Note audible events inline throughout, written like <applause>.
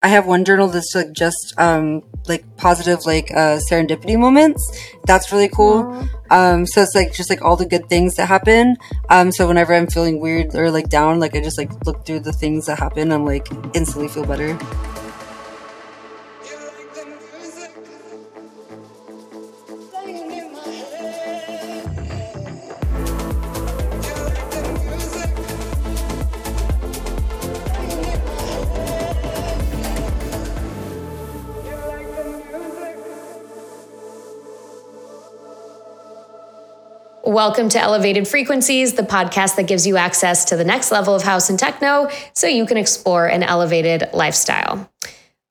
I have one journal that's like just um like positive like uh serendipity moments. That's really cool. Um so it's like just like all the good things that happen. Um so whenever I'm feeling weird or like down, like I just like look through the things that happen and like instantly feel better. Welcome to Elevated Frequencies, the podcast that gives you access to the next level of house and techno so you can explore an elevated lifestyle.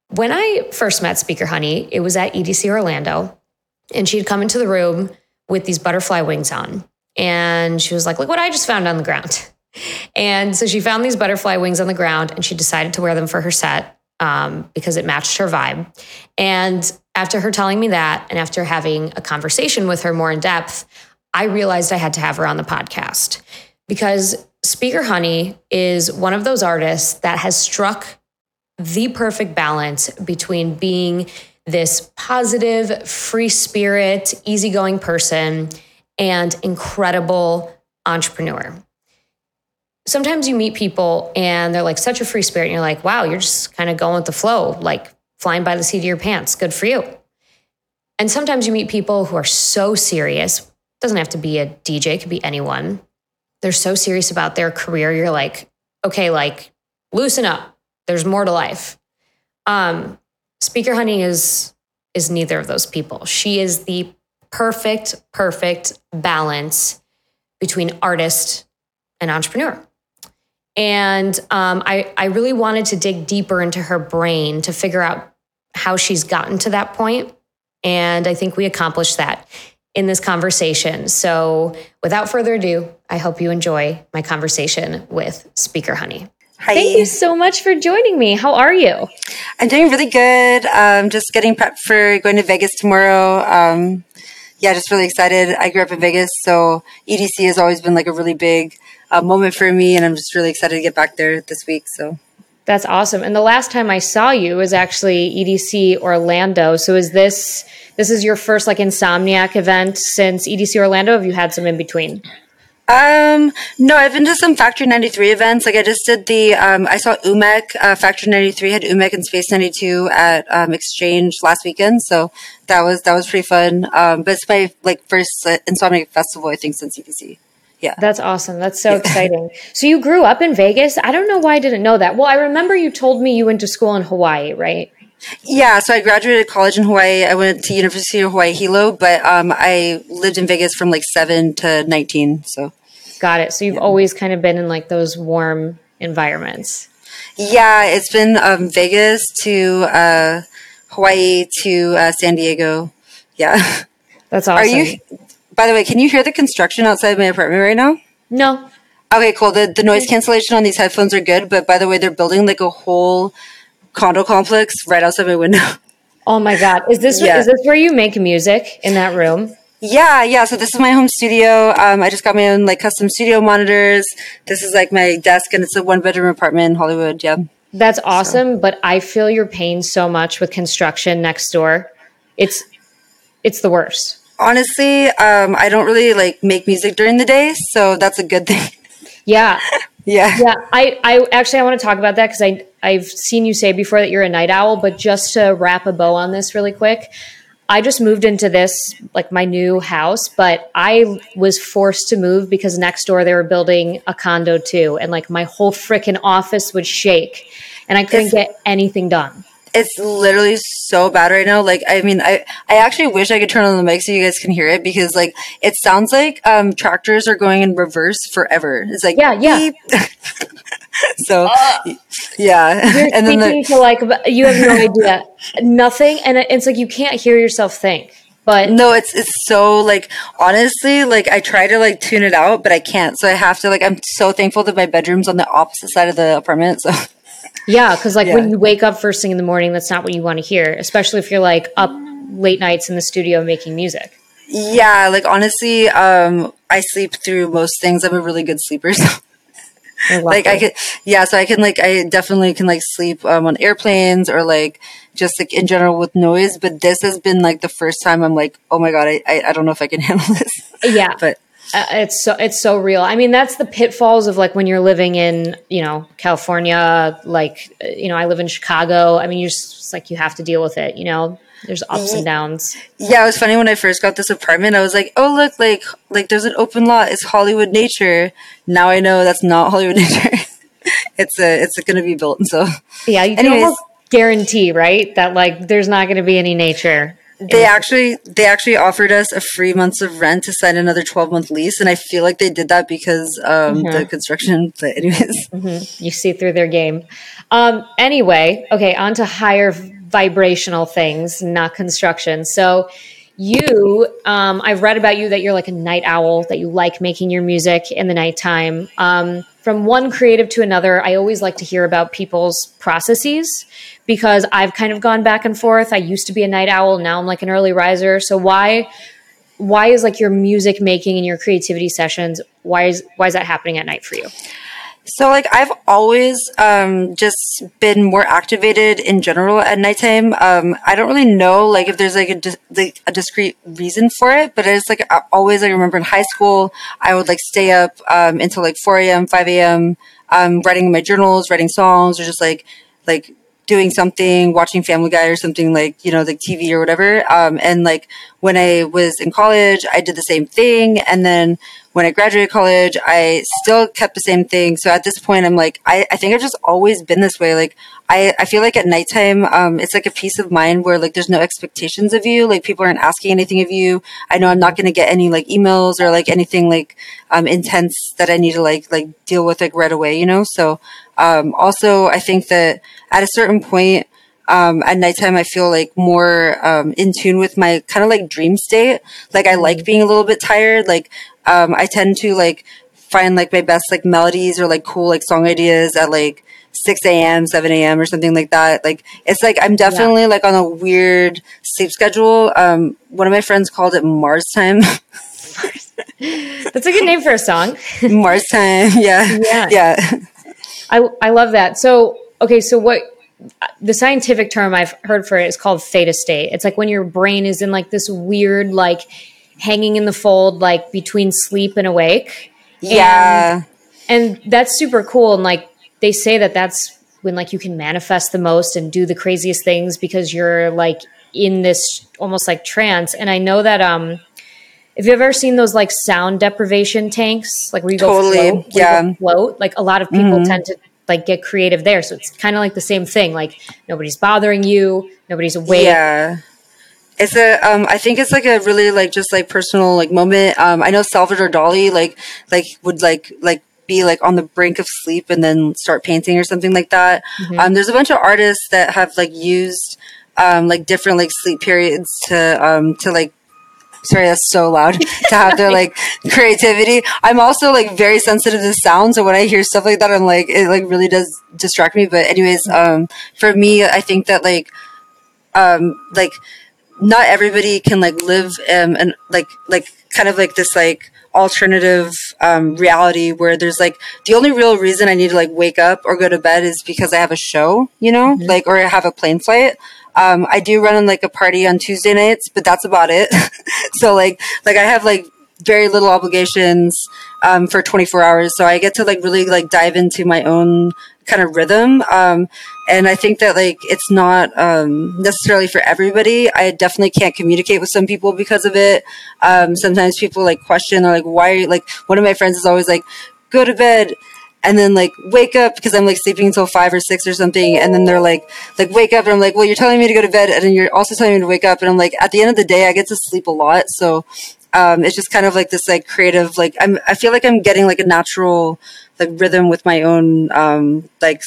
When I first met Speaker Honey, it was at EDC Orlando, and she had come into the room with these butterfly wings on. And she was like, Look what I just found on the ground. <laughs> And so she found these butterfly wings on the ground and she decided to wear them for her set um, because it matched her vibe. And after her telling me that, and after having a conversation with her more in depth, I realized I had to have her on the podcast because Speaker Honey is one of those artists that has struck the perfect balance between being this positive, free spirit, easygoing person and incredible entrepreneur. Sometimes you meet people and they're like such a free spirit, and you're like, wow, you're just kind of going with the flow, like flying by the seat of your pants. Good for you. And sometimes you meet people who are so serious, doesn't have to be a DJ, it could be anyone. They're so serious about their career. You're like, okay, like loosen up. There's more to life. Um, Speaker Honey is is neither of those people. She is the perfect, perfect balance between artist and entrepreneur. And um, I, I really wanted to dig deeper into her brain to figure out how she's gotten to that point. And I think we accomplished that in this conversation. So, without further ado, I hope you enjoy my conversation with Speaker Honey. Hi. Thank you so much for joining me. How are you? I'm doing really good. Um just getting prepped for going to Vegas tomorrow. Um yeah, just really excited. I grew up in Vegas, so EDC has always been like a really big uh, moment for me, and I'm just really excited to get back there this week. So That's awesome. And the last time I saw you was actually EDC Orlando. So is this this is your first like insomniac event since EDC Orlando? Have you had some in between? Um, no, I've been to some Factory 93 events. Like I just did the, um, I saw UMEK, uh, Factory 93 had UMEK and Space 92 at, um, Exchange last weekend. So that was, that was pretty fun. Um, but it's my like first uh, Insomniac festival, I think, since EDC. Yeah. That's awesome. That's so exciting. So you grew up in Vegas? I don't know why I didn't know that. Well, I remember you told me you went to school in Hawaii, right? Yeah, so I graduated college in Hawaii. I went to University of Hawaii Hilo, but um, I lived in Vegas from like seven to nineteen. So Got it. So you've always kind of been in like those warm environments. yeah, it's been um, Vegas to uh, Hawaii to uh, San Diego. Yeah. That's awesome. Are you? By the way, can you hear the construction outside my apartment right now? No. Okay, cool. The the noise cancellation on these headphones are good, but by the way, they're building like a whole condo complex right outside my window. <laughs> Oh my god. Is this Yeah. is this where you make music in that room? Yeah, yeah. So this is my home studio. Um, I just got my own like custom studio monitors. This is like my desk, and it's a one bedroom apartment in Hollywood. Yeah. That's awesome, but I feel your pain so much with construction next door. It's it's the worst. Honestly, um, I don't really like make music during the day, so that's a good thing. <laughs> Yeah. Yeah. Yeah, I, I actually I want to talk about that because I I've seen you say before that you're a night owl, but just to wrap a bow on this really quick, I just moved into this like my new house, but I was forced to move because next door they were building a condo too, and like my whole freaking office would shake, and I couldn't It's- get anything done. It's literally so bad right now. Like, I mean, I, I actually wish I could turn on the mic so you guys can hear it because, like, it sounds like um, tractors are going in reverse forever. It's like, Yeah, yeah. <laughs> so, yeah. You're and then the, to like you have no idea, nothing, and it's like you can't hear yourself think. But no, it's it's so like honestly, like I try to like tune it out, but I can't. So I have to like. I'm so thankful that my bedroom's on the opposite side of the apartment. So Yeah, because like Yeah. when you wake up first thing in the morning, that's not what you want to hear, especially if you're like up late nights in the studio making music. yeah, like honestly, um, I sleep through most things. I'm a really good sleeper. <laughs> So like I could, yeah. So I can like, I definitely can like sleep um, on airplanes or like just like in general with noise. But this has been like the first time I'm like, oh my god, I I, I don't know if I can <laughs> handle this. Yeah, but uh, it's so it's so real. I mean, that's the pitfalls of like when you're living in you know California. Like uh, you know, I live in Chicago. I mean, you're just like you have to deal with it. You know, there's ups and downs. Yeah, it was funny when I first got this apartment. I was like, oh look, like like there's an open lot. It's Hollywood Nature. Now I know that's not Hollywood <laughs> Nature. it's a it's going to be built. So yeah, you can almost guarantee right that like there's not going to be any nature they actually they actually offered us a free months of rent to sign another 12 month lease and i feel like they did that because um mm-hmm. the construction <laughs> but anyways. Mm-hmm. you see through their game. Um anyway okay on to higher vibrational things not construction. So you um i've read about you that you're like a night owl that you like making your music in the nighttime. Um from one creative to another, I always like to hear about people's processes because I've kind of gone back and forth. I used to be a night owl, now I'm like an early riser. So why why is like your music making and your creativity sessions why is why is that happening at night for you? So like I've always um, just been more activated in general at nighttime. Um, I don't really know like if there's like a, di- like a discrete reason for it, but it's like I always like remember in high school I would like stay up um, until like 4 a.m., 5 a.m. Um, writing my journals, writing songs, or just like like doing something, watching Family Guy or something like, you know, like TV or whatever. Um, and like when I was in college, I did the same thing. And then when I graduated college, I still kept the same thing. So at this point, I'm like, I, I think I've just always been this way. Like, I, I feel like at nighttime, um, it's like a peace of mind where like there's no expectations of you. Like people aren't asking anything of you. I know I'm not going to get any like emails or like anything like, um, intense that I need to like, like deal with like right away, you know? So, um, also I think that at a certain point, um, at nighttime, I feel like more um, in tune with my kind of like dream state. Like I like mm-hmm. being a little bit tired. Like um, I tend to like find like my best like melodies or like cool like song ideas at like 6 a.m 7 a.m or something like that. Like it's like i'm definitely yeah. like on a weird sleep schedule. Um one of my friends called it mars time. <laughs> That's a good name for a song. <laughs> Mars time yeah. Yeah. Yeah. I i love that. So okay so what the scientific term i've heard for it is called theta state. It's like when your brain is in like this weird like hanging in the fold like between sleep and awake. Yeah. And, and that's super cool. And like they say that that's when like you can manifest the most and do the craziest things because you're like in this almost like trance. And I know that um if you've ever seen those like sound deprivation tanks, like where you totally, go float, yeah, go float, like a lot of people mm-hmm. tend to like get creative there. So it's kind of like the same thing. Like nobody's bothering you, nobody's awake. Yeah it's a um i think it's like a really like just like personal like moment. Um i know salvador dali like like would like like be like on the brink of sleep and then start painting or something like that. Mm-hmm. um there's a bunch of artists that have like used um like different like sleep periods to um to like sorry that's so loud <laughs> to have their like <laughs> creativity. I'm also like very sensitive to sound so when i hear stuff like that i'm like it like really does distract me. But anyways um for me i think that like um like not everybody can like live um, and like like kind of like this like alternative um, reality where there's like the only real reason I need to like wake up or go to bed is because I have a show, you know, mm-hmm. like or I have a plane flight. Um, I do run like a party on Tuesday nights, but that's about it. <laughs> so like like I have like very little obligations um, for 24 hours, so I get to like really like dive into my own kind of rhythm. Um, and I think that like it's not um, necessarily for everybody. I definitely can't communicate with some people because of it. Um, sometimes people like question or like why are you like one of my friends is always like go to bed and then like wake up because I'm like sleeping until five or six or something, and then they're like like wake up and I'm like, well, you're telling me to go to bed, and then you're also telling me to wake up, and I'm like, at the end of the day, I get to sleep a lot, so um, it's just kind of like this like creative like I'm I feel like I'm getting like a natural like rhythm with my own um, like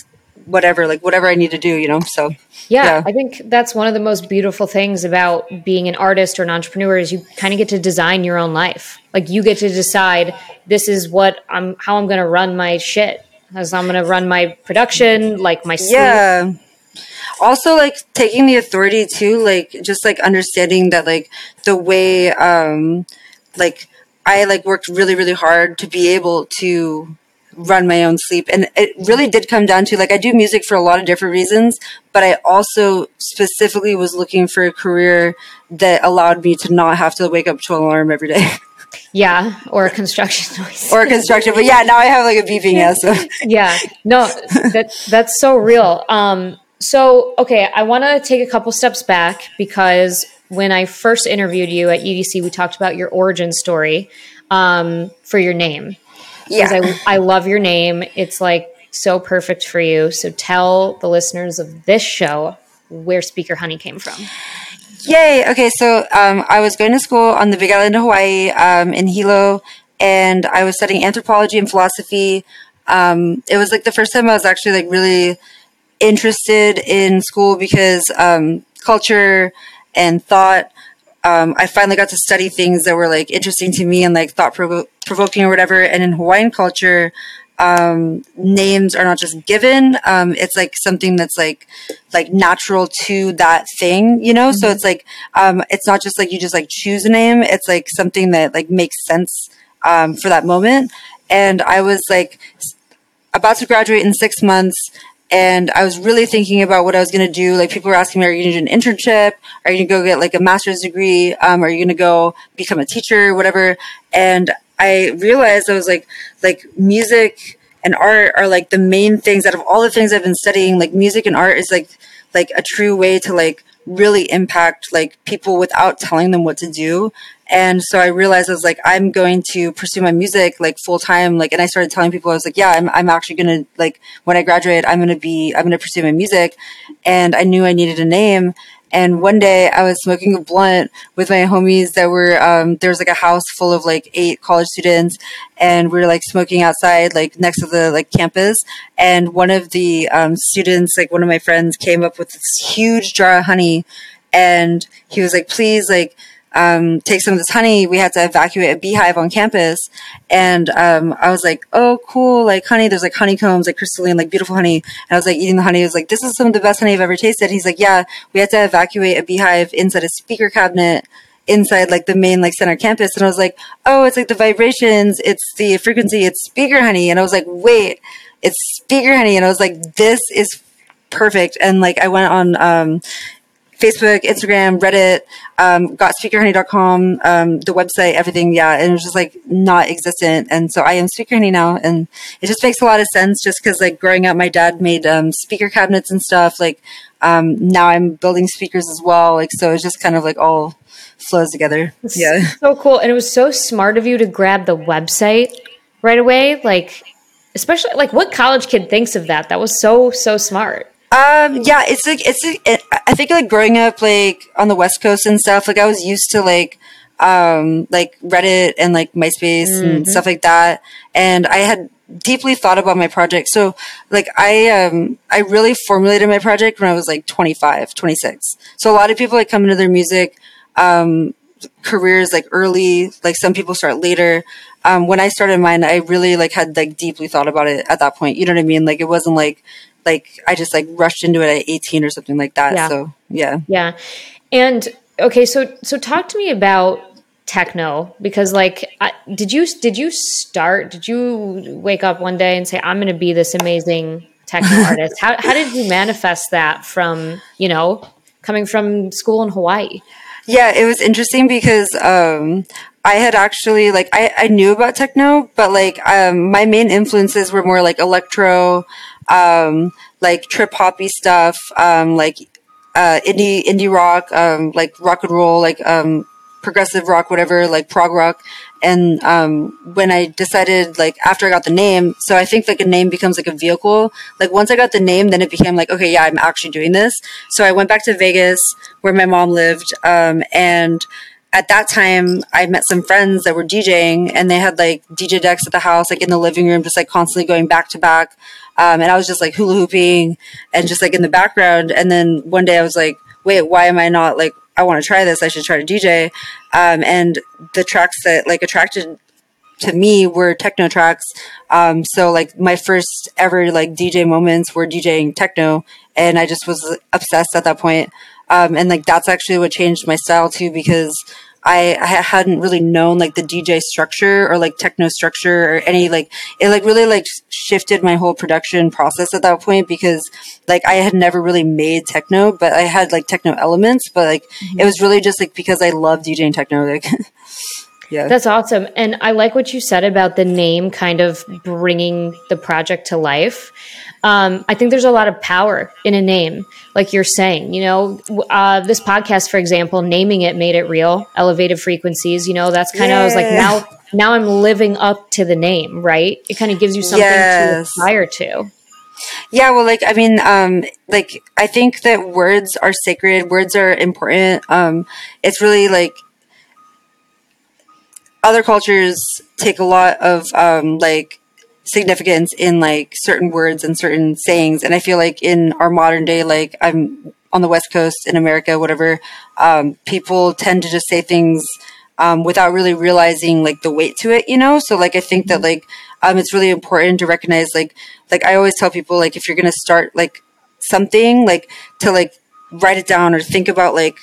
whatever like whatever I need to do, you know. So yeah, yeah, I think that's one of the most beautiful things about being an artist or an entrepreneur is you kind of get to design your own life. Like you get to decide this is what I'm how I'm going to run my shit. As I'm going to run my production, like my sleep. yeah also like taking the authority too like just like understanding that like the way um like i like worked really really hard to be able to run my own sleep. And it really did come down to like I do music for a lot of different reasons, but I also specifically was looking for a career that allowed me to not have to wake up to an alarm every day. <laughs> Yeah, or a construction <laughs> noise. or a construction, but yeah, now I have like a beeping. Yeah, so <laughs> yeah, no, that that's so real. Um, so okay, I want to take a couple steps back because when I first interviewed you at EDC, we talked about your origin story um, for your name. Yeah, I, I love your name. It's like so perfect for you. So tell the listeners of this show where Speaker Honey came from. Yay! Okay, so um, I was going to school on the Big Island of Hawaii um, in Hilo, and I was studying anthropology and philosophy. Um, it was like the first time I was actually like really interested in school because um, culture and thought. Um, I finally got to study things that were like interesting to me and like thought provoking or whatever. And in Hawaiian culture, um, names are not just given. Um, it's like something that's like like natural to that thing, you know. Mm-hmm. So it's like um, it's not just like you just like choose a name. It's like something that like makes sense um, for that moment. And I was like about to graduate in six months. And I was really thinking about what I was going to do. Like people were asking me, "Are you going to do an internship? Are you going to go get like a master's degree? Um, are you going to go become a teacher, whatever?" And I realized I was like, like music and art are like the main things out of all the things I've been studying. Like music and art is like, like a true way to like really impact like people without telling them what to do. And so I realized I was like, I'm going to pursue my music like full time. Like, and I started telling people, I was like, yeah, I'm, I'm actually going to like, when I graduate, I'm going to be, I'm going to pursue my music. And I knew I needed a name. And one day I was smoking a blunt with my homies that were, um, there was like a house full of like eight college students and we were like smoking outside, like next to the like campus. And one of the, um, students, like one of my friends came up with this huge jar of honey and he was like, please, like, um, take some of this honey. We had to evacuate a beehive on campus. And um, I was like, oh, cool. Like honey, there's like honeycombs, like crystalline, like beautiful honey. And I was like eating the honey. I was like, this is some of the best honey I've ever tasted. He's like, yeah, we had to evacuate a beehive inside a speaker cabinet inside like the main like center campus. And I was like, oh, it's like the vibrations. It's the frequency. It's speaker honey. And I was like, wait, it's speaker honey. And I was like, this is perfect. And like I went on um, Facebook, Instagram, Reddit, um, got speakerhoney.com, um, the website, everything. Yeah. And it was just like not existent. And so I am Speaker Honey now. And it just makes a lot of sense just because like growing up, my dad made um, speaker cabinets and stuff. Like um, now I'm building speakers as well. Like, so it's just kind of like all flows together. yeah. So cool. And it was so smart of you to grab the website right away. Like, especially like what college kid thinks of that? That was so, so smart. Um, yeah, it's like it's. It, I think like growing up like on the West Coast and stuff. Like I was used to like um like Reddit and like MySpace mm-hmm. and stuff like that, and I had deeply thought about my project. So like I um I really formulated my project when I was like 25, 26. So a lot of people like come into their music um careers like early, like some people start later. Um when I started mine, I really like had like deeply thought about it at that point. You know what I mean? Like it wasn't like like I just like rushed into it at 18 or something like that. Yeah. So yeah. Yeah. And okay, so so talk to me about techno because like I, did you did you start did you wake up one day and say I'm going to be this amazing techno <laughs> artist? How how did you manifest that from, you know, coming from school in Hawaii? Yeah, it was interesting because um, I had actually like I, I knew about techno, but like um, my main influences were more like electro, um, like trip hoppy stuff, um, like uh, indie indie rock, um, like rock and roll, like um, progressive rock, whatever, like prog rock. And um, when I decided, like after I got the name, so I think like a name becomes like a vehicle. Like once I got the name, then it became like, okay, yeah, I'm actually doing this. So I went back to Vegas where my mom lived, um, and at that time I met some friends that were DJing and they had like DJ decks at the house, like in the living room, just like constantly going back to back. Um, and I was just like hula hooping and just like in the background. And then one day I was like, wait, why am I not like, I want to try this. I should try to DJ. Um, and the tracks that like attracted to me were techno tracks. Um, so like my first ever like DJ moments were DJing techno and I just was obsessed at that point. Um, and like that's actually what changed my style too because I, I hadn't really known like the DJ structure or like techno structure or any like it like really like shifted my whole production process at that point because like I had never really made techno, but I had like techno elements, but like mm-hmm. it was really just like because I love DJing techno. Like <laughs> Yeah. That's awesome. And I like what you said about the name kind of bringing the project to life. Um, I think there's a lot of power in a name, like you're saying. You know, uh, this podcast, for example, naming it made it real. Elevated frequencies. You know, that's kind of yeah. I was like now. Now I'm living up to the name, right? It kind of gives you something yes. to aspire to. Yeah, well, like I mean, um, like I think that words are sacred. Words are important. Um, it's really like other cultures take a lot of um, like significance in like certain words and certain sayings and i feel like in our modern day like i'm on the west coast in america whatever um, people tend to just say things um, without really realizing like the weight to it you know so like i think that mm-hmm. like um, it's really important to recognize like like i always tell people like if you're gonna start like something like to like write it down or think about like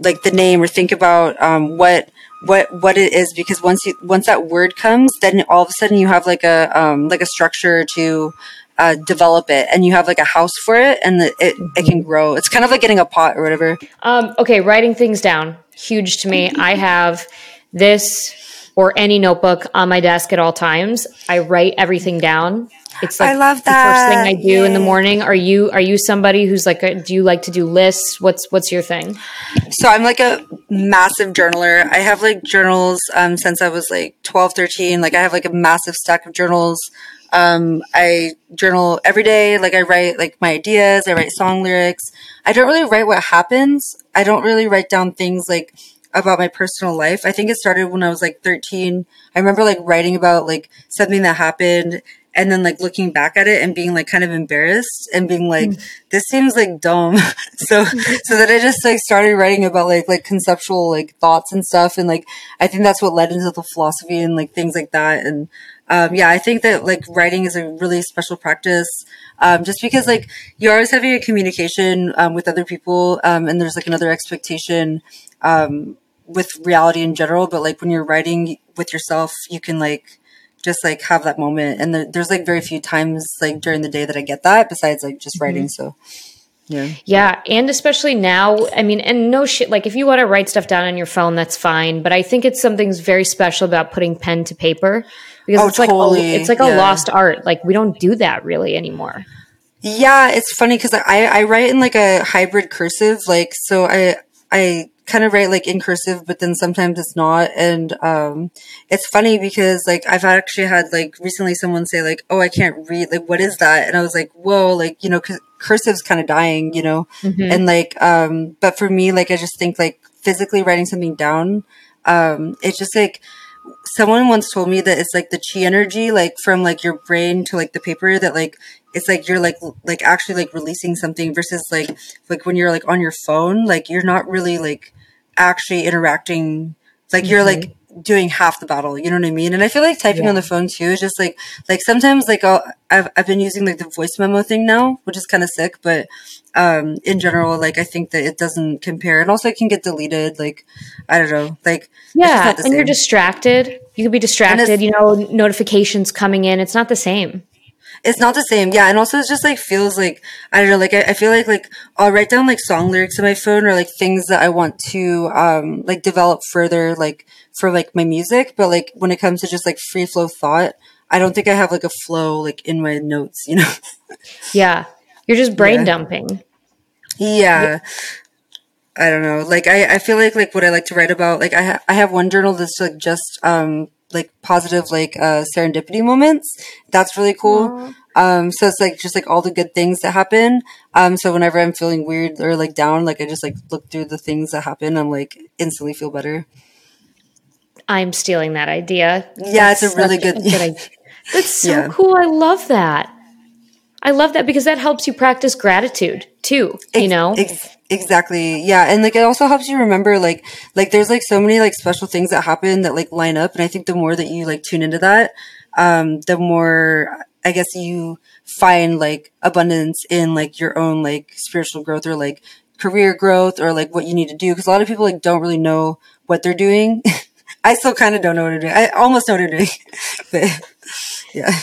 like the name or think about um, what what what it is because once you once that word comes then all of a sudden you have like a um, like a structure to uh, develop it and you have like a house for it and the, it, it can grow. It's kind of like getting a pot or whatever. Um, okay writing things down. Huge to me. <laughs> I have this or any notebook on my desk at all times i write everything down it's like I love that. the first thing I do Yay. in the morning. Are you are you somebody who's like a, do you like to do lists? What's what's your thing? So I'm like a massive journaler. I have like journals um, since I was like 12, 13. Like I have like a massive stack of journals. Um, I journal every day. Like I write like my ideas. I write song lyrics. I don't really write what happens. I don't really write down things like about my personal life. I think it started when I was like 13. I remember like writing about like something that happened and then like looking back at it and being like kind of embarrassed and being like mm. this seems like dumb <laughs> so <laughs> so that i just like started writing about like like conceptual like thoughts and stuff and like i think that's what led into the philosophy and like things like that and um, yeah i think that like writing is a really special practice um, just because like you're always having a communication um, with other people um, and there's like another expectation um, with reality in general but like when you're writing with yourself you can like just like have that moment. And there, there's like very few times like during the day that I get that besides like just writing. Mm-hmm. So yeah. Yeah. And especially now, I mean, and no shit, like if you want to write stuff down on your phone, that's fine. But I think it's something's very special about putting pen to paper because oh, it's totally. like, a, it's like yeah. a lost art. Like we don't do that really anymore. Yeah. It's funny because I, I write in like a hybrid cursive. Like, so I, I kind of write like in cursive, but then sometimes it's not. And um, it's funny because like I've actually had like recently someone say like, "Oh, I can't read. Like, what is that?" And I was like, "Whoa!" Like you know, cursive's kind of dying, you know. Mm-hmm. And like, um, but for me, like I just think like physically writing something down, um, it's just like someone once told me that it's like the chi energy like from like your brain to like the paper that like it's like you're like like actually like releasing something versus like like when you're like on your phone like you're not really like actually interacting like you're mm-hmm. like doing half the battle you know what i mean? And i feel like typing yeah. on the phone too is just like like sometimes like I'll, I've, I've been using like the voice memo thing now which is kind of sick but um in general like i think that it doesn't compare. And also it can get deleted like i don't know like yeah and you're distracted. You could be distracted you know notifications coming in. It's not the same it's not the same. Yeah. And also it just like feels like, I don't know, like I, I, feel like, like I'll write down like song lyrics on my phone or like things that I want to, um, like develop further, like for like my music. But like when it comes to just like free flow thought, I don't think I have like a flow like in my notes, you know? <laughs> yeah. You're just brain yeah. dumping. Yeah. yeah. I don't know. Like I, I feel like like what I like to write about. Like I ha- I have one journal that's like just um like positive like uh serendipity moments. That's really cool. Um so it's like just like all the good things that happen. Um so whenever i'm feeling weird or like down like i just like look through the things that happen i'm like instantly feel better. I'm stealing that idea. Yeah that's it's a really good, good <laughs> idea. that's so yeah. cool. I love that i love that because that helps you practice gratitude too you know ex- Exactly. Yeah. And like it also helps you remember like like there's like so many like special things that happen that like line up and I think the more that you like tune into that, um the more I guess you find like abundance in like your own like spiritual growth or like career growth or like what you need to do because a lot of people like don't really know what they're doing. <laughs> I still kind of don't know what to do. I almost know what to do, <laughs> but yeah.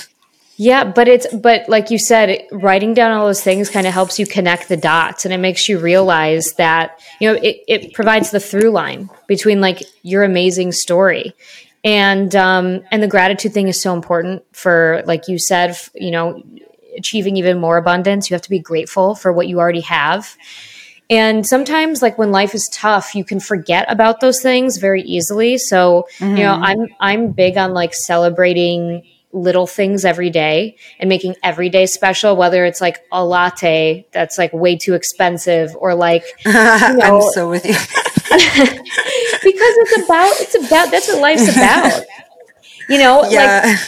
Yeah, but it's but like you said, writing down all those things kind of helps you connect the dots, and it makes you realize that you know it, it provides the through line between like your amazing story, and um, and the gratitude thing is so important for like you said, you know, achieving even more abundance. You have to be grateful for what you already have, and sometimes, like when life is tough, you can forget about those things very easily. So, mm-hmm. you know, mm-hmm. I'm I'm big on like celebrating little things every day and making every day special, whether it's like a latte that's like way too expensive or like <laughs> you know, I'm so with you. <laughs> because it's about it's about that's what life's about. You know, yeah. like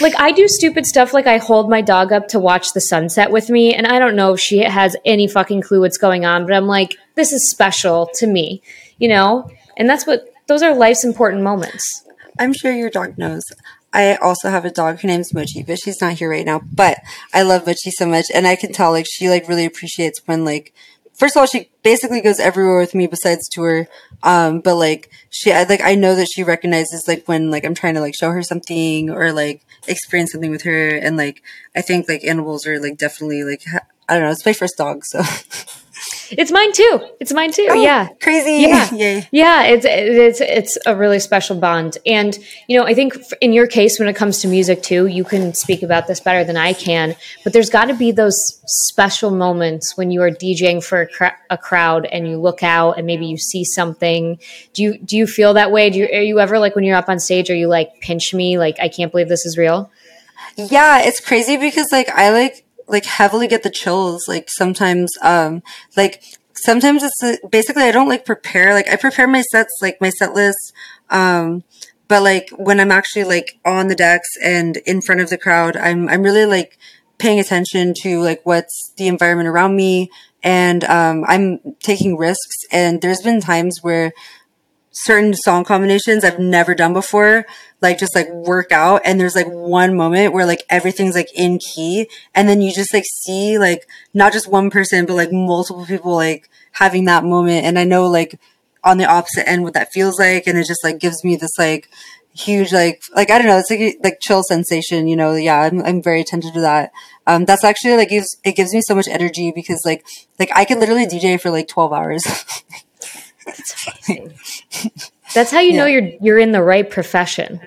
like I do stupid stuff like I hold my dog up to watch the sunset with me and I don't know if she has any fucking clue what's going on, but I'm like, this is special to me, you know? And that's what those are life's important moments. I'm sure your dog knows. I also have a dog. Her name's Mochi, but she's not here right now. But I love Mochi so much, and I can tell like she like really appreciates when like first of all she basically goes everywhere with me besides tour. Um, but like she I, like I know that she recognizes like when like I'm trying to like show her something or like experience something with her, and like I think like animals are like definitely like I don't know. It's my first dog, so. <laughs> It's mine too. It's mine too. Oh, yeah. Crazy. Yeah. <laughs> Yay. Yeah. It's, it's, it's a really special bond. And, you know, I think in your case, when it comes to music too, you can speak about this better than I can, but there's got to be those special moments when you are DJing for a, cr- a, crowd and you look out and maybe you see something. Do you, do you feel that way? Do you, are you ever like when you're up on stage, are you like, pinch me? Like, I can't believe this is real. Yeah. It's crazy because like, I like, like heavily get the chills. Like sometimes, um, like sometimes it's basically I don't like prepare. Like I prepare my sets, like my set list. Um, but like when I'm actually like on the decks and in front of the crowd, I'm I'm really like paying attention to like what's the environment around me, and um, I'm taking risks. And there's been times where certain song combinations I've never done before, like just like work out. And there's like one moment where like everything's like in key. And then you just like see like not just one person, but like multiple people like having that moment. And I know like on the opposite end what that feels like. And it just like gives me this like huge like like I don't know it's like like chill sensation you know yeah I'm I'm very attentive to that um that's actually like gives it gives me so much energy because like like I could literally DJ for like 12 hours <laughs> That's amazing. That's how you yeah. know you're you're in the right profession.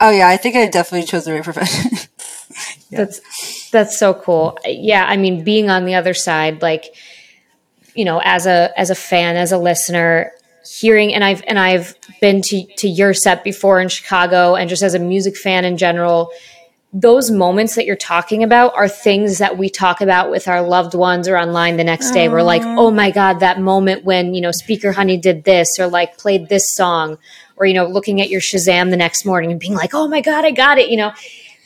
Oh yeah, I think I definitely chose the right profession. <laughs> yeah. That's that's so cool. Yeah, I mean, being on the other side, like you know, as a as a fan, as a listener, hearing and I've and I've been to to your set before in Chicago, and just as a music fan in general, those moments that you're talking about are things that we talk about with our loved ones or online the next day. We're like, oh my God, that moment when, you know, Speaker Honey did this or like played this song, or, you know, looking at your Shazam the next morning and being like, oh my God, I got it. You know,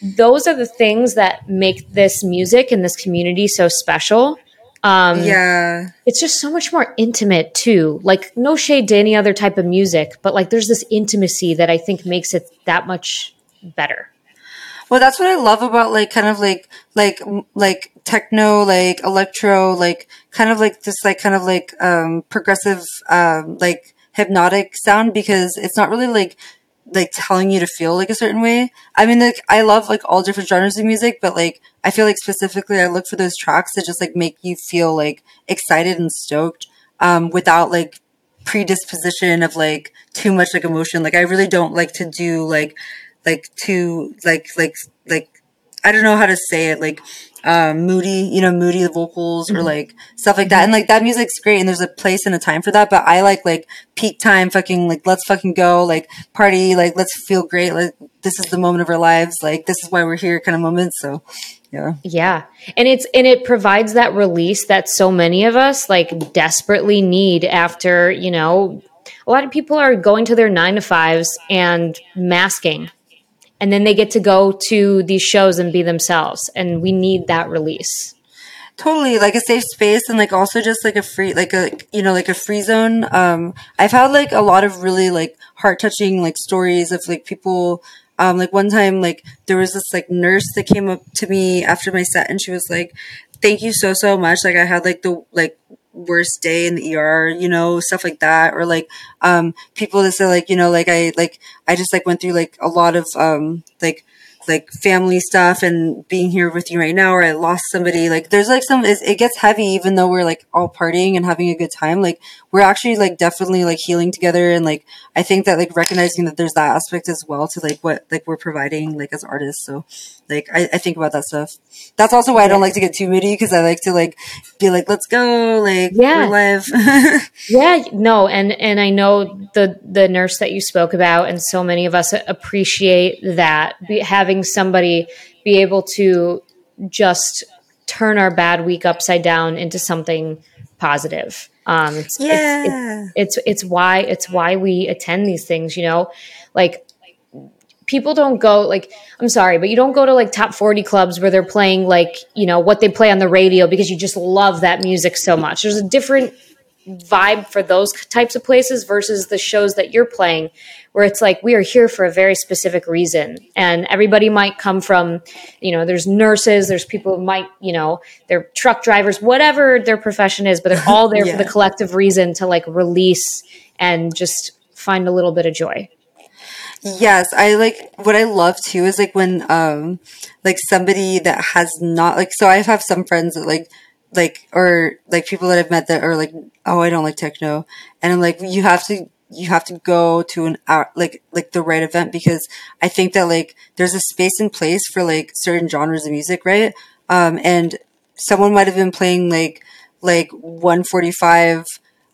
those are the things that make this music and this community so special. Um, yeah. It's just so much more intimate too. Like, no shade to any other type of music, but like, there's this intimacy that I think makes it that much better. Well, that's what I love about like kind of like like like techno, like electro, like kind of like this like kind of like um progressive um like hypnotic sound because it's not really like like telling you to feel like a certain way. I mean, like I love like all different genres of music, but like I feel like specifically I look for those tracks that just like make you feel like excited and stoked, um, without like predisposition of like too much like emotion. Like I really don't like to do like like too like like like I don't know how to say it like um moody you know moody vocals mm-hmm. or like stuff like that. And like that music's great and there's a place and a time for that but I like like peak time fucking like let's fucking go like party like let's feel great like this is the moment of our lives like this is why we're here kind of moment so yeah. Yeah. And it's and it provides that release that so many of us like desperately need after you know a lot of people are going to their nine to fives and masking and then they get to go to these shows and be themselves. And we need that release. Totally. Like a safe space and like also just like a free like a you know like a free zone. Um i've had like a lot of really like heart touching like stories of like people um like one time like there was this like nurse that came up to me after my set and she was like thank you so so much. Like i had like the like worst day in the ER, you know, stuff like that, or like um, people that say like, you know, like I like I just like went through like a lot of um, like like family stuff and being here with you right now or I lost somebody like there's like some it gets heavy even though we're like all partying and having a good time like we're actually like definitely like healing together and like I think that like recognizing that there's that aspect as well to like what like we're providing like as artists so like I, I think about that stuff. That's also why I don't like to get too moody because I like to like be like let's go like yeah. we're live. <laughs> Yeah no and and I know the the nurse that you spoke about and so many of us appreciate that be, having somebody be able to just turn our bad week upside down into something positive. Um, it's, yeah. It's, it's, it's why it's why we attend these things. You know, like people don't go like I'm sorry, but you don't go to like top 40 clubs where they're playing like, you know, what they play on the radio because you just love that music so much. There's a different vibe for those types of places versus the shows that you're playing where it's like we are here for a very specific reason and everybody might come from you know there's nurses there's people who might you know they're truck drivers whatever their profession is but they're all <laughs> there yeah. for the collective reason to like release and just find a little bit of joy Yes, I like what I love too is like when um like somebody that has not like so I have some friends that like like or like people that I've met that are like, oh, I don't like techno, and I'm like, you have to you have to go to an like like the right event because I think that like there's a space and place for like certain genres of music, right? Um, and someone might have been playing like like 145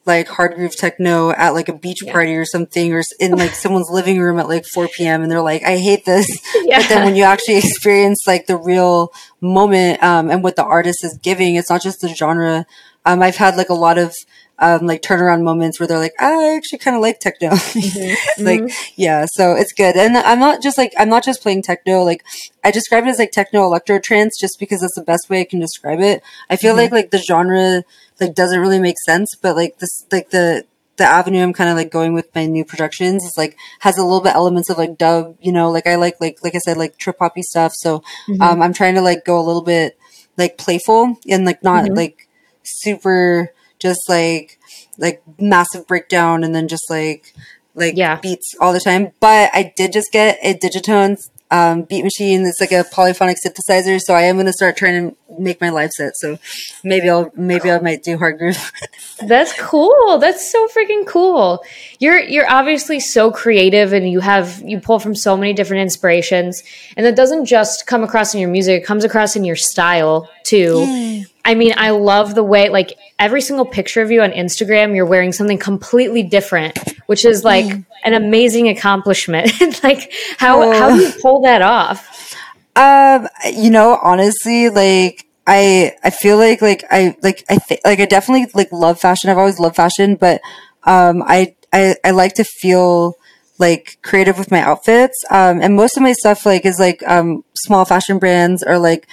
like hard groove techno at like a beach yeah. party or something or in like <laughs> someone's living room at like 4 p.m. and they're like, I hate this. <laughs> Yeah. But then when you actually experience like the real moment um, and what the artist is giving, it's not just the genre. Um, I've had like a lot of um, like turnaround moments where they're like, I actually kind of like techno. <laughs> Mm-hmm. like, mm-hmm. yeah, so it's good. And I'm not just like, I'm not just playing techno. Like, I describe it as like techno electro trance just because that's the best way I can describe it. I feel mm-hmm. like, like the genre, like, doesn't really make sense, but like this, like the, the avenue I'm kind of like going with my new productions is like has a little bit elements of like dub, you know, like I like like like I said like trip hoppy stuff. So mm-hmm. um I'm trying to like go a little bit like playful and like not mm-hmm. like super just like like massive breakdown and then just like like yeah. beats all the time. But I did just get a Digitones um, beat machine. It's like a polyphonic synthesizer. So I am going to start trying to make my live set. So maybe I'll maybe I might do hard groove. <laughs> That's cool. That's so freaking cool. You're you're obviously so creative and you have you pull from so many different inspirations. And that doesn't just come across in your music, it comes across in your style too. I mean, I love the way like every single picture of you on Instagram, you're wearing something completely different, which is like mm. an amazing accomplishment. <laughs> like how how do you pull that off? Um, you know, honestly, like I I feel like like I like I think like I definitely like love fashion. I've always loved fashion, but um I I, I like to feel like creative with my outfits. Um and most of my stuff like is like um small fashion brands or like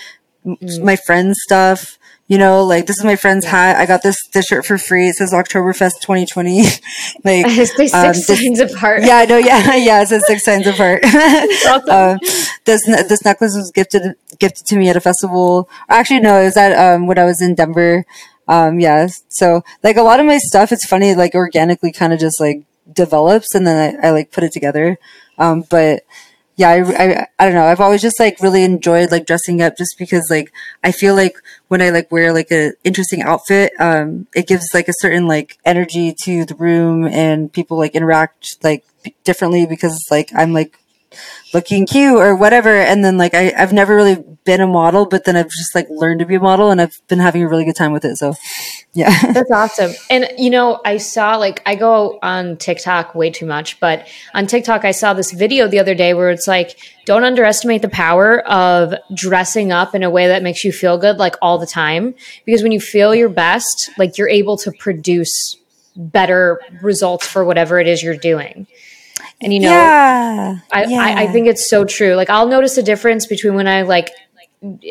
mm. my friends stuff. You know, like this is my friend's hat. I got this this shirt for free. It says Oktoberfest 2020. <laughs> like <laughs> six um, signs apart. Yeah, I know. Yeah, <laughs> yeah. It says six signs apart. awesome. um, this this necklace was gifted gifted to me at a festival. Actually, no, it was at um, when I was in Denver. Um, yeah. So like a lot of my stuff, it's funny, like organically kind of just like develops and then I, I like put it together. Um, but yeah, I, I, I don't know. I've always just like really enjoyed like dressing up just because like I feel like when I like wear like a interesting outfit, um, it gives like a certain like energy to the room and people like interact like differently because like I'm like looking cute or whatever. And then like I, I've never really been a model, but then I've just like learned to be a model and I've been having a really good time with it. So yeah. <laughs> That's awesome. And you know, I saw like I go on TikTok way too much, but on TikTok I saw this video the other day where it's like, don't underestimate the power of dressing up in a way that makes you feel good like all the time. Because when you feel your best, like you're able to produce better results for whatever it is you're doing. And you know, yeah, I, yeah. I, I think it's so true. Like I'll notice a difference between when I like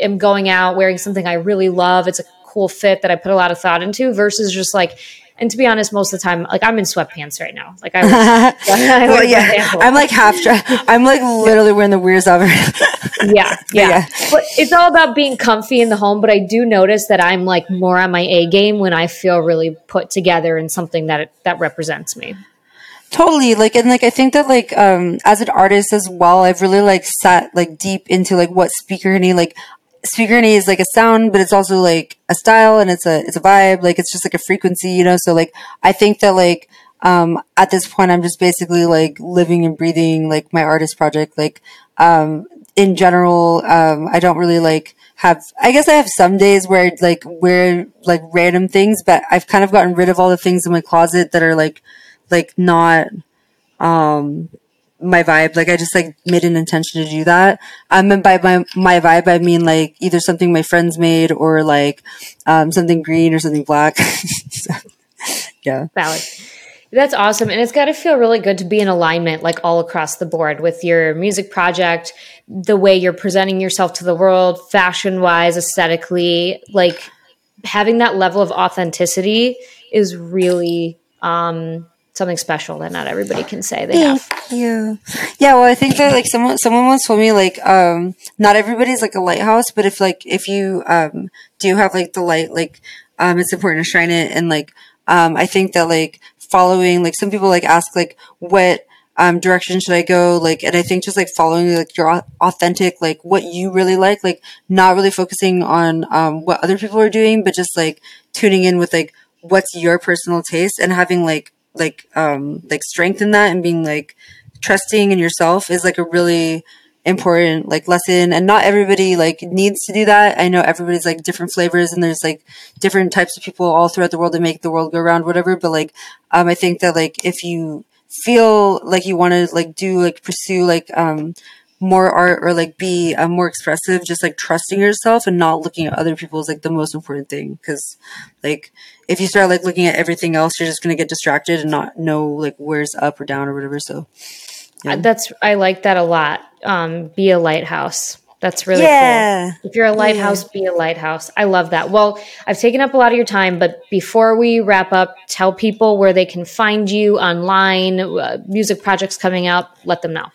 am going out wearing something I really love. It's a cool fit that I put a lot of thought into versus just like And to be honest, most of the time, like I'm in sweatpants right now. Like I, <laughs> I well, yeah, I'm like half dressed. I'm like literally wearing the weirdest outfit. <laughs> yeah, yeah, yeah. But it's all about being comfy in the home. But I do notice that I'm like more on my A game when I feel really put together in something that that represents me. Totally. Like, and like, I think that like, um, as an artist as well, I've really like sat like deep into like what Speaker Honey, like, Honey is like a sound, but it's also like a style and it's a, it's a vibe. Like, it's just like a frequency, you know? So like, I think that like, um, at this point, I'm just basically like living and breathing like my artist project. Like, um, in general, um, I don't really like, have I guess I have some days where like wear like random things, but I've kind of gotten rid of all the things in my closet that are like like not um my vibe. Like I just like made an intention to do that. Um, and by my my vibe, I mean like either something my friends made or like um something green or something black. <laughs> so, yeah, valid. That's awesome. And it's got to feel really good to be in alignment, like all across the board with your music project, the way you're presenting yourself to the world, fashion wise, aesthetically. Like having that level of authenticity is really um, something special that not everybody can say they Thank have. You. Yeah, well I think that like someone someone once told me like um not everybody's like a lighthouse, but if like if you um do have like the light, like um it's important to shine it and like um I think that like following like some people like ask like what um, direction should I go? Like, and I think just like following like your authentic, like what you really like, like not really focusing on um, what other people are doing, but just like tuning in with like what's your personal taste and having like like um like strength in that and being like trusting in yourself is like a really important like lesson. And not everybody like needs to do that. I know everybody's like different flavors and there's like different types of people all throughout the world that make the world go around whatever. But like um i think that like if you feel like you want to like do like pursue like um more art or like be uh, more expressive just like trusting yourself and not looking at other people is like the most important thing because like if you start like looking at everything else you're just going to get distracted and not know like where's up or down or whatever so yeah. that's i like that a lot um be a lighthouse that's really yeah. cool. If you're a lighthouse, yeah. be a lighthouse. I love that. Well, I've taken up a lot of your time, but before we wrap up, tell people where they can find you online, uh, music projects coming up, let them know.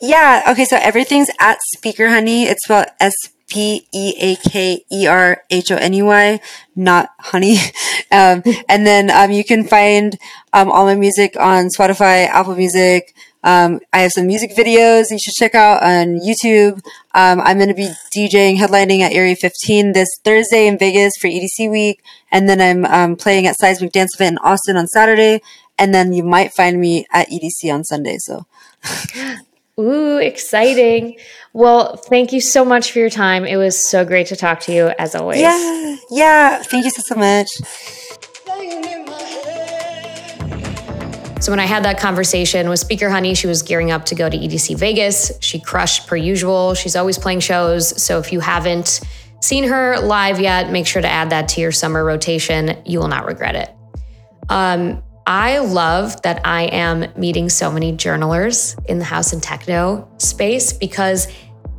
Yeah. Okay. So everything's at Speaker Honey. It's spelled S P E A K E R H O N E Y, not honey. <laughs> Um, and then um, you can find um, all my music on Spotify, Apple Music. Um, I have some music videos you should check out on YouTube. Um, I'm going to be DJing, headlining at Area 15 this Thursday in Vegas for EDC week. And then I'm um, playing at Seismic Dance Event in Austin on Saturday. And then you might find me at EDC on Sunday. So. <laughs> Ooh, exciting. Well, thank you so much for your time. It was so great to talk to you as always. Yeah, yeah. Thank you so, so much. So when I had that conversation with Speaker Honey, she was gearing up to go to EDC Vegas. She crushed per usual. She's always playing shows. So if you haven't seen her live yet, make sure to add that to your summer rotation. You will not regret it. Um, I love that I am meeting so many journalers in the house and techno space because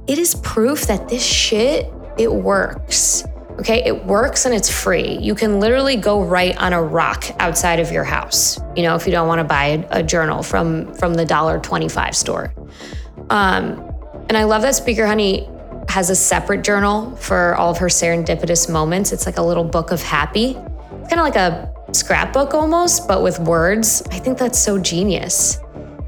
it is proof that this shit it works. Okay, it works and it's free. You can literally go write on a rock outside of your house. You know, if you don't want to buy a, journal from from the dollar twenty five store. Um, and I love that Speaker Honey has a separate journal for all of her serendipitous moments. It's like a little book of happy. It's kind of like a scrapbook almost, but with words. I think that's so genius.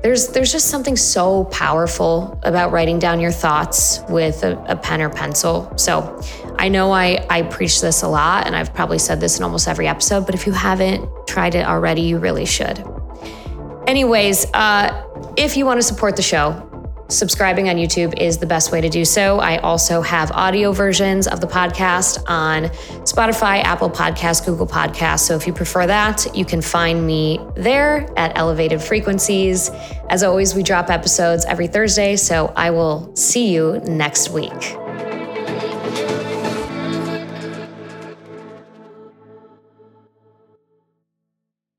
There's there's just something so powerful about writing down your thoughts with a, a pen or pencil. So I know I, I preach this a lot, and I've probably said this in almost every episode, but if you haven't tried it already, you really should. Anyways, uh, if you want to support the show, Subscribing on YouTube is the best way to do so. I also have audio versions of the podcast on Spotify, Apple Podcasts, Google Podcasts. So if you prefer that, you can find me there at Elevated Frequencies. As always, we drop episodes every Thursday, so I will see you next week.